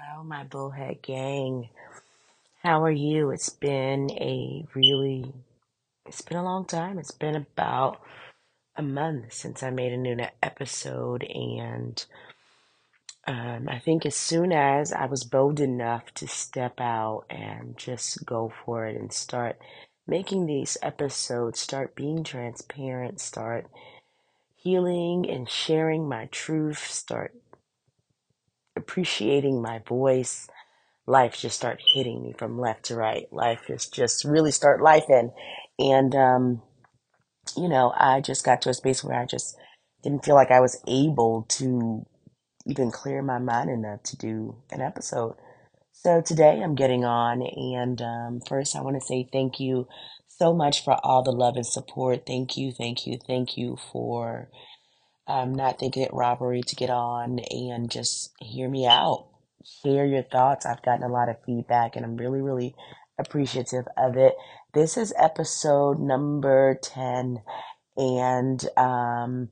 Hello, my bullhead gang. How are you? It's been a really, it's been a long time. It's been about a month since I made a new episode, and um, I think as soon as I was bold enough to step out and just go for it and start making these episodes, start being transparent, start healing and sharing my truth, start appreciating my voice, life just start hitting me from left to right. Life is just really start life in. And, um, you know, I just got to a space where I just didn't feel like I was able to even clear my mind enough to do an episode. So today I'm getting on, and um, first I want to say thank you so much for all the love and support. Thank you, thank you, thank you for um, not thinking it robbery to get on and just hear me out. Share your thoughts. I've gotten a lot of feedback and I'm really, really appreciative of it. This is episode number 10. And um,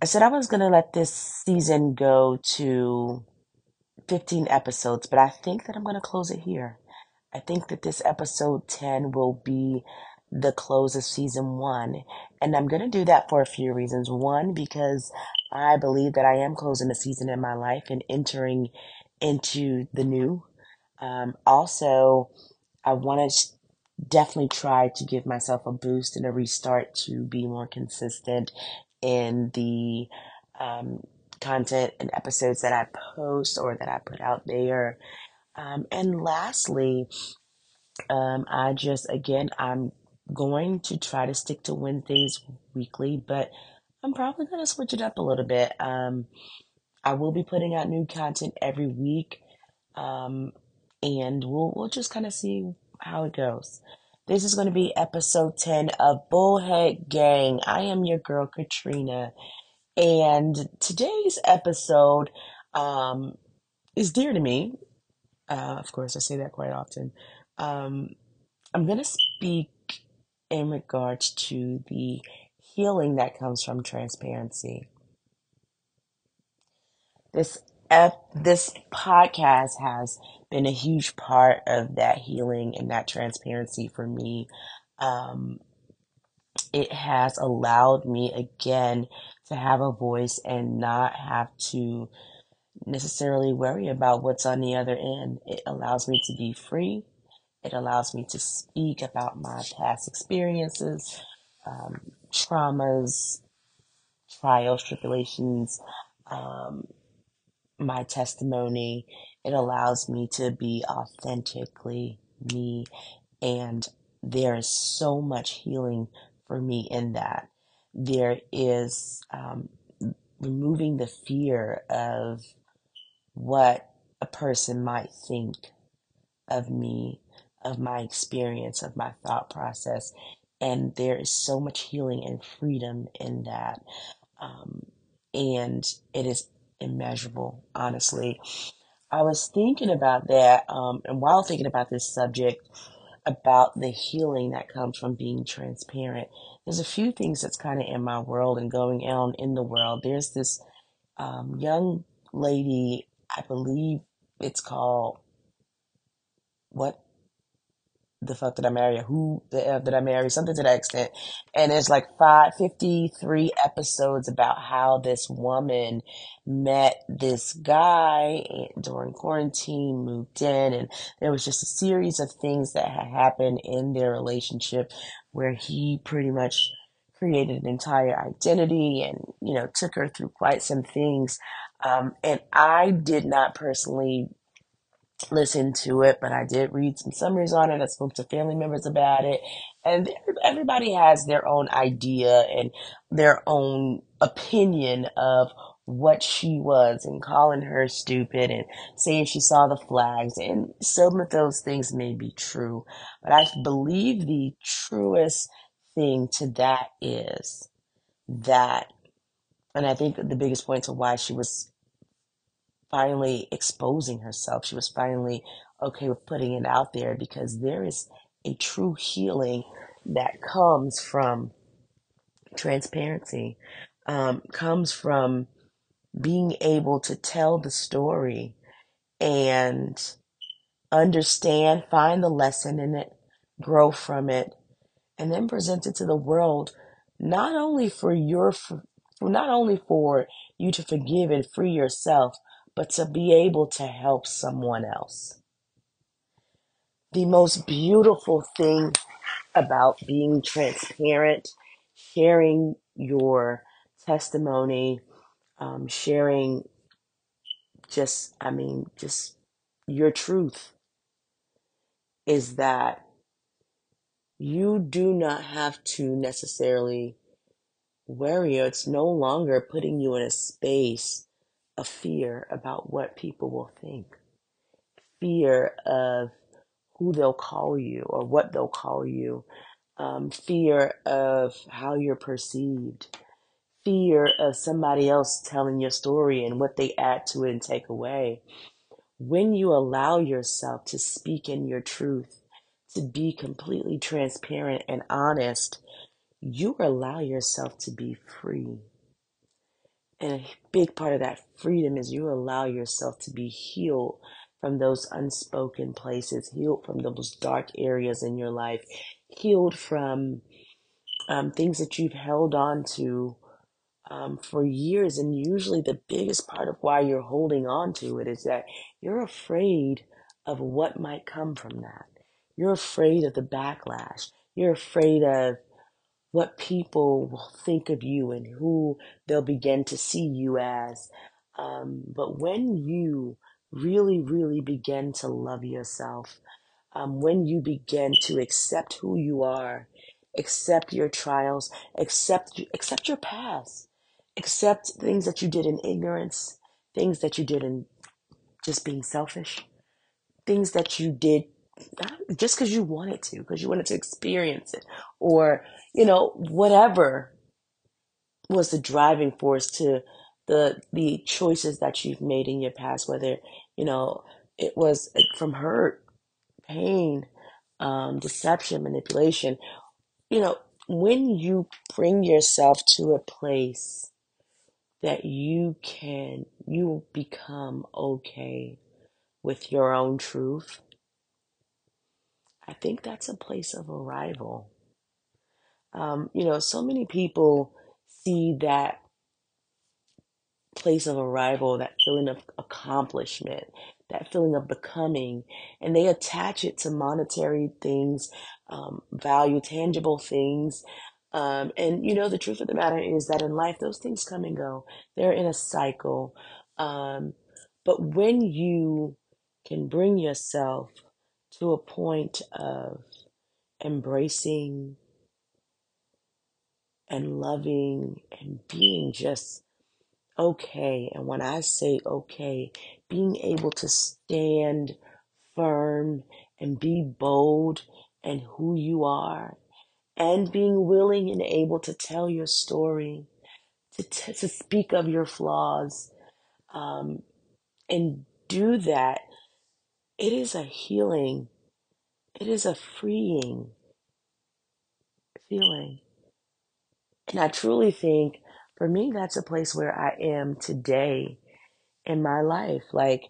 I said I was going to let this season go to 15 episodes, but I think that I'm going to close it here. I think that this episode 10 will be the close of season one. And I'm going to do that for a few reasons. One, because I believe that I am closing a season in my life and entering into the new. Um, also, I want to definitely try to give myself a boost and a restart to be more consistent in the um, content and episodes that I post or that I put out there. Um, and lastly, um, I just, again, I'm going to try to stick to Wednesdays weekly, but I'm probably going to switch it up a little bit. Um, I will be putting out new content every week, um, and we'll we'll just kind of see how it goes. This is going to be episode 10 of Bullhead Gang. I am your girl, Katrina. And today's episode um, is dear to me. Uh, of course, I say that quite often. Um, I'm going to speak in regards to the healing that comes from transparency. This ep- this podcast has been a huge part of that healing and that transparency for me. Um, it has allowed me again to have a voice and not have to necessarily worry about what's on the other end. It allows me to be free it allows me to speak about my past experiences, um, traumas, trials, tribulations, um, my testimony. It allows me to be authentically me. And there is so much healing for me in that. There is um, removing the fear of what a person might think of me of my experience, of my thought process. And there is so much healing and freedom in that. Um, and it is immeasurable, honestly. I was thinking about that, um, and while thinking about this subject, about the healing that comes from being transparent, there's a few things that's kind of in my world and going on in the world. There's this um, young lady, I believe it's called what the fuck did I marry? Who the F did I marry? Something to that extent. And it's like five, 53 episodes about how this woman met this guy during quarantine, moved in, and there was just a series of things that had happened in their relationship where he pretty much created an entire identity and, you know, took her through quite some things. Um, and I did not personally listen to it, but I did read some summaries on it. I spoke to family members about it. And everybody has their own idea and their own opinion of what she was and calling her stupid and saying she saw the flags. And some of those things may be true. But I believe the truest thing to that is that, and I think the biggest point to why she was finally exposing herself. She was finally okay with putting it out there because there is a true healing that comes from transparency, um, comes from being able to tell the story and understand, find the lesson in it, grow from it, and then present it to the world, not only for your, for not only for you to forgive and free yourself, but to be able to help someone else. The most beautiful thing about being transparent, sharing your testimony, um, sharing just, I mean, just your truth is that you do not have to necessarily worry. It's no longer putting you in a space of fear about what people will think, fear of who they'll call you or what they'll call you, um, fear of how you're perceived, fear of somebody else telling your story and what they add to it and take away. When you allow yourself to speak in your truth, to be completely transparent and honest, you allow yourself to be free. And a big part of that freedom is you allow yourself to be healed from those unspoken places, healed from those dark areas in your life, healed from um, things that you've held on to um, for years. And usually, the biggest part of why you're holding on to it is that you're afraid of what might come from that. You're afraid of the backlash. You're afraid of what people will think of you and who they'll begin to see you as. Um, but when you really, really begin to love yourself, um, when you begin to accept who you are, accept your trials, accept accept your past, accept things that you did in ignorance, things that you did in just being selfish, things that you did just because you wanted to, because you wanted to experience it, or you know whatever was the driving force to the the choices that you've made in your past, whether you know it was from hurt, pain, um, deception, manipulation. You know, when you bring yourself to a place that you can, you become okay with your own truth. I think that's a place of arrival. Um, you know, so many people see that place of arrival, that feeling of accomplishment, that feeling of becoming, and they attach it to monetary things, um, value, tangible things. Um, and you know, the truth of the matter is that in life, those things come and go. They're in a cycle. Um, but when you can bring yourself to a point of embracing and loving and being just okay. And when I say okay, being able to stand firm and be bold and who you are and being willing and able to tell your story, to, t- to speak of your flaws, um, and do that, it is a healing, it is a freeing feeling. And I truly think for me, that's a place where I am today in my life. Like,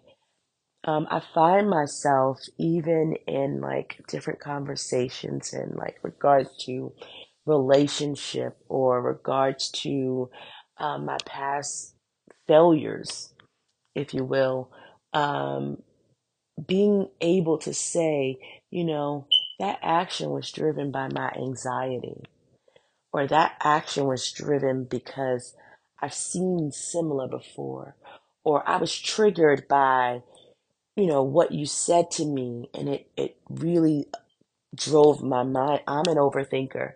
um, I find myself even in like different conversations in like regards to relationship or regards to um, my past failures, if you will, um, being able to say, you know, that action was driven by my anxiety or that action was driven because I've seen similar before, or I was triggered by, you know, what you said to me, and it, it really drove my mind. I'm an overthinker.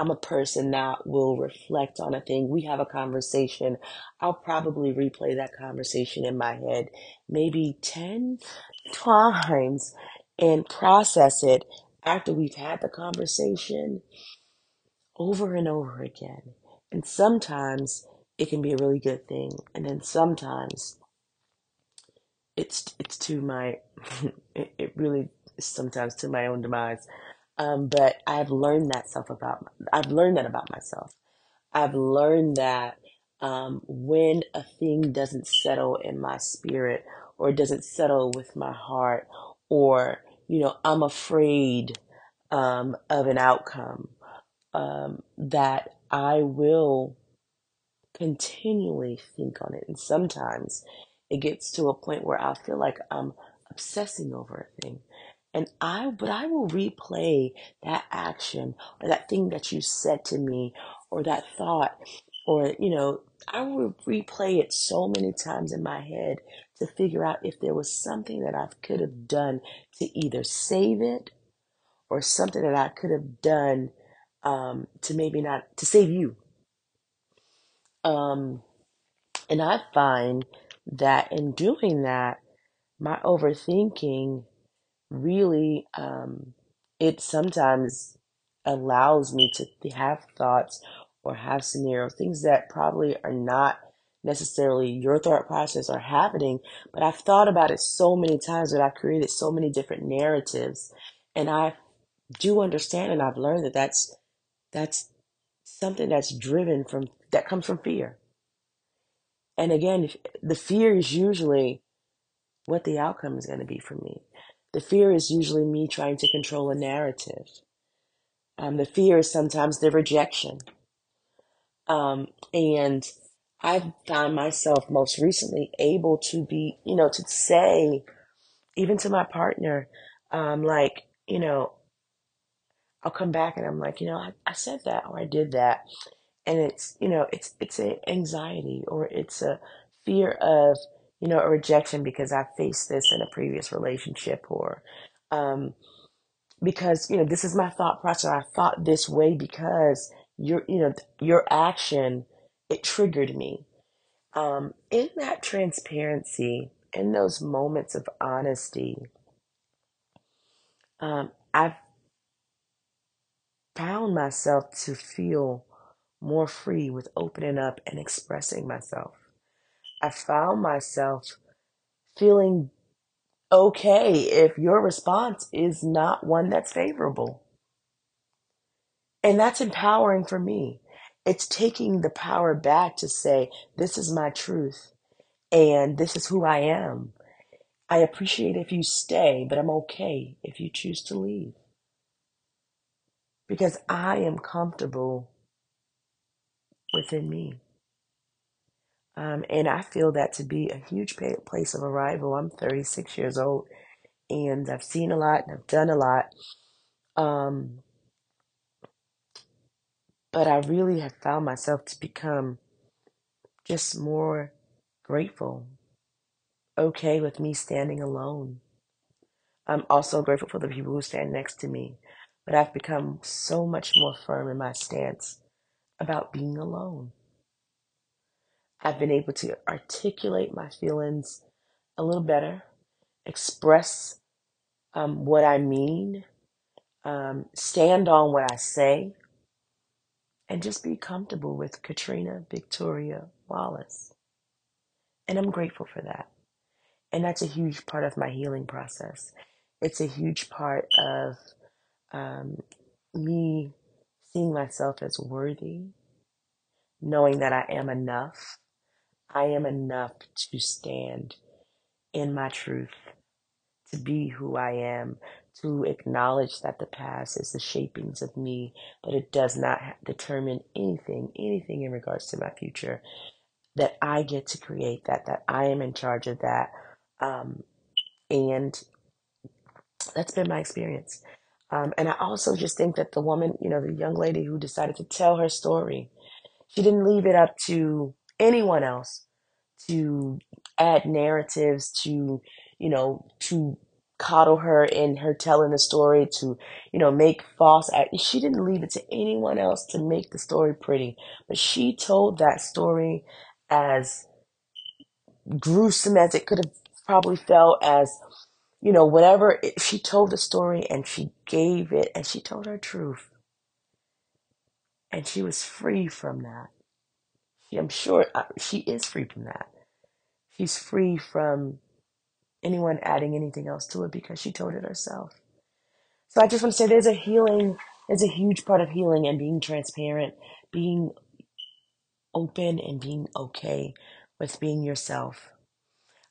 I'm a person that will reflect on a thing. We have a conversation. I'll probably replay that conversation in my head maybe 10 times and process it after we've had the conversation over and over again. And sometimes it can be a really good thing, and then sometimes it's it's to my it, really is sometimes to my own demise. Um, but I've learned that stuff about I've learned that about myself. I've learned that um, when a thing doesn't settle in my spirit or doesn't settle with my heart, or, you know, I'm afraid um, of an outcome, um, that I will continually think on it. And sometimes it gets to a point where I feel like I'm obsessing over a thing. And I, but I will replay that action or that thing that you said to me or that thought or, you know, I will replay it so many times in my head to figure out if there was something that I could have done to either save it or something that I could have done um, to maybe not to save you. Um, and I find that in doing that, my overthinking really, um, it sometimes allows me to have thoughts or have scenarios, things that probably are not necessarily your thought process are happening, but I've thought about it so many times that I've created so many different narratives, and I do understand and I've learned that that's that's something that's driven from that comes from fear. And again, the fear is usually what the outcome is going to be for me. The fear is usually me trying to control a narrative. Um, the fear is sometimes the rejection. Um, and I've found myself most recently able to be, you know, to say, even to my partner, um, like, you know, I'll come back and I'm like, you know, I, I said that or I did that. And it's, you know, it's, it's an anxiety or it's a fear of, you know, a rejection because I faced this in a previous relationship or, um, because, you know, this is my thought process. I thought this way because your, you know, your action, it triggered me. Um, in that transparency, in those moments of honesty, um, I've found myself to feel more free with opening up and expressing myself. I found myself feeling okay if your response is not one that's favorable. And that's empowering for me. It's taking the power back to say, this is my truth and this is who I am. I appreciate if you stay, but I'm okay if you choose to leave. Because I am comfortable within me. Um, and I feel that to be a huge place of arrival. I'm 36 years old and I've seen a lot and I've done a lot. Um, but I really have found myself to become just more grateful, okay with me standing alone. I'm also grateful for the people who stand next to me, but I've become so much more firm in my stance about being alone. I've been able to articulate my feelings a little better, express um, what I mean, um, stand on what I say, and just be comfortable with Katrina Victoria Wallace. And I'm grateful for that. And that's a huge part of my healing process. It's a huge part of um, me seeing myself as worthy, knowing that I am enough. I am enough to stand in my truth, to be who I am, to acknowledge that the past is the shapings of me, but it does not determine anything, anything in regards to my future. That I get to create that, that I am in charge of that. Um, and that's been my experience. Um, and I also just think that the woman, you know, the young lady who decided to tell her story, she didn't leave it up to anyone else to add narratives, to, you know, to coddle her in her telling the story, to, you know, make false act. She didn't leave it to anyone else to make the story pretty, but she told that story as gruesome as it could have probably felt as you know, whatever it, she told the story and she gave it and she told her truth. And she was free from that. I'm sure uh, she is free from that. She's free from anyone adding anything else to it because she told it herself. So I just want to say there's a healing, there's a huge part of healing and being transparent, being open and being okay with being yourself.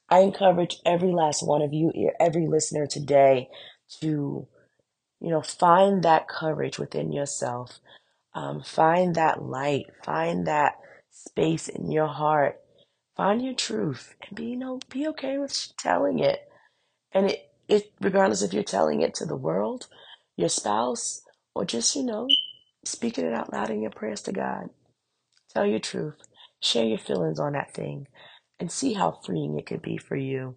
I encourage every last one of you, every listener today to, you know, find that courage within yourself. Um, find that light. Find that space in your heart. Find your truth and be, you know, be okay with telling it. And it, it, regardless if you're telling it to the world, your spouse, or just, you know, speaking it out loud in your prayers to God. Tell your truth. Share your feelings on that thing and see how freeing it could be for you.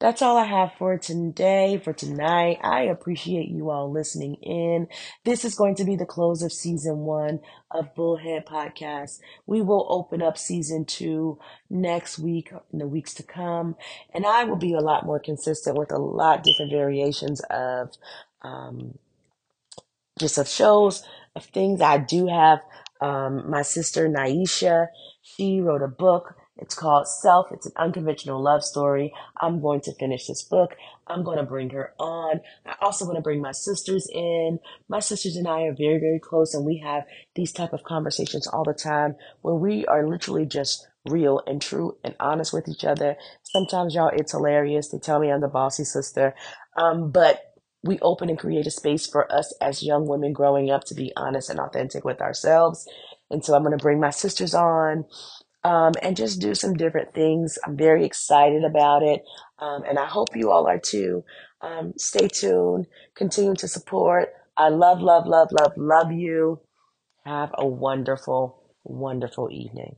That's all I have for today, for tonight. I appreciate you all listening in. This is going to be the close of season one of Bullhead Podcast. We will open up season two next week, in the weeks to come, and I will be a lot more consistent with a lot different variations of um, just of shows, of things. I do have um, my sister Naisha. She wrote a book it's called Self. It's an unconventional love story. I'm going to finish this book. I'm going to bring her on. I also want to bring my sisters in. My sisters and I are very, very close and we have these type of conversations all the time where we are literally just real and true and honest with each other. Sometimes y'all, it's hilarious. They tell me I'm the bossy sister. Um, but we open and create a space for us as young women growing up to be honest and authentic with ourselves. And so I'm going to bring my sisters on um, and just do some different things. I'm very excited about it. Um, and I hope you all are too. Um, stay tuned, continue to support. I love, love, love, love, love you. Have a wonderful, wonderful evening.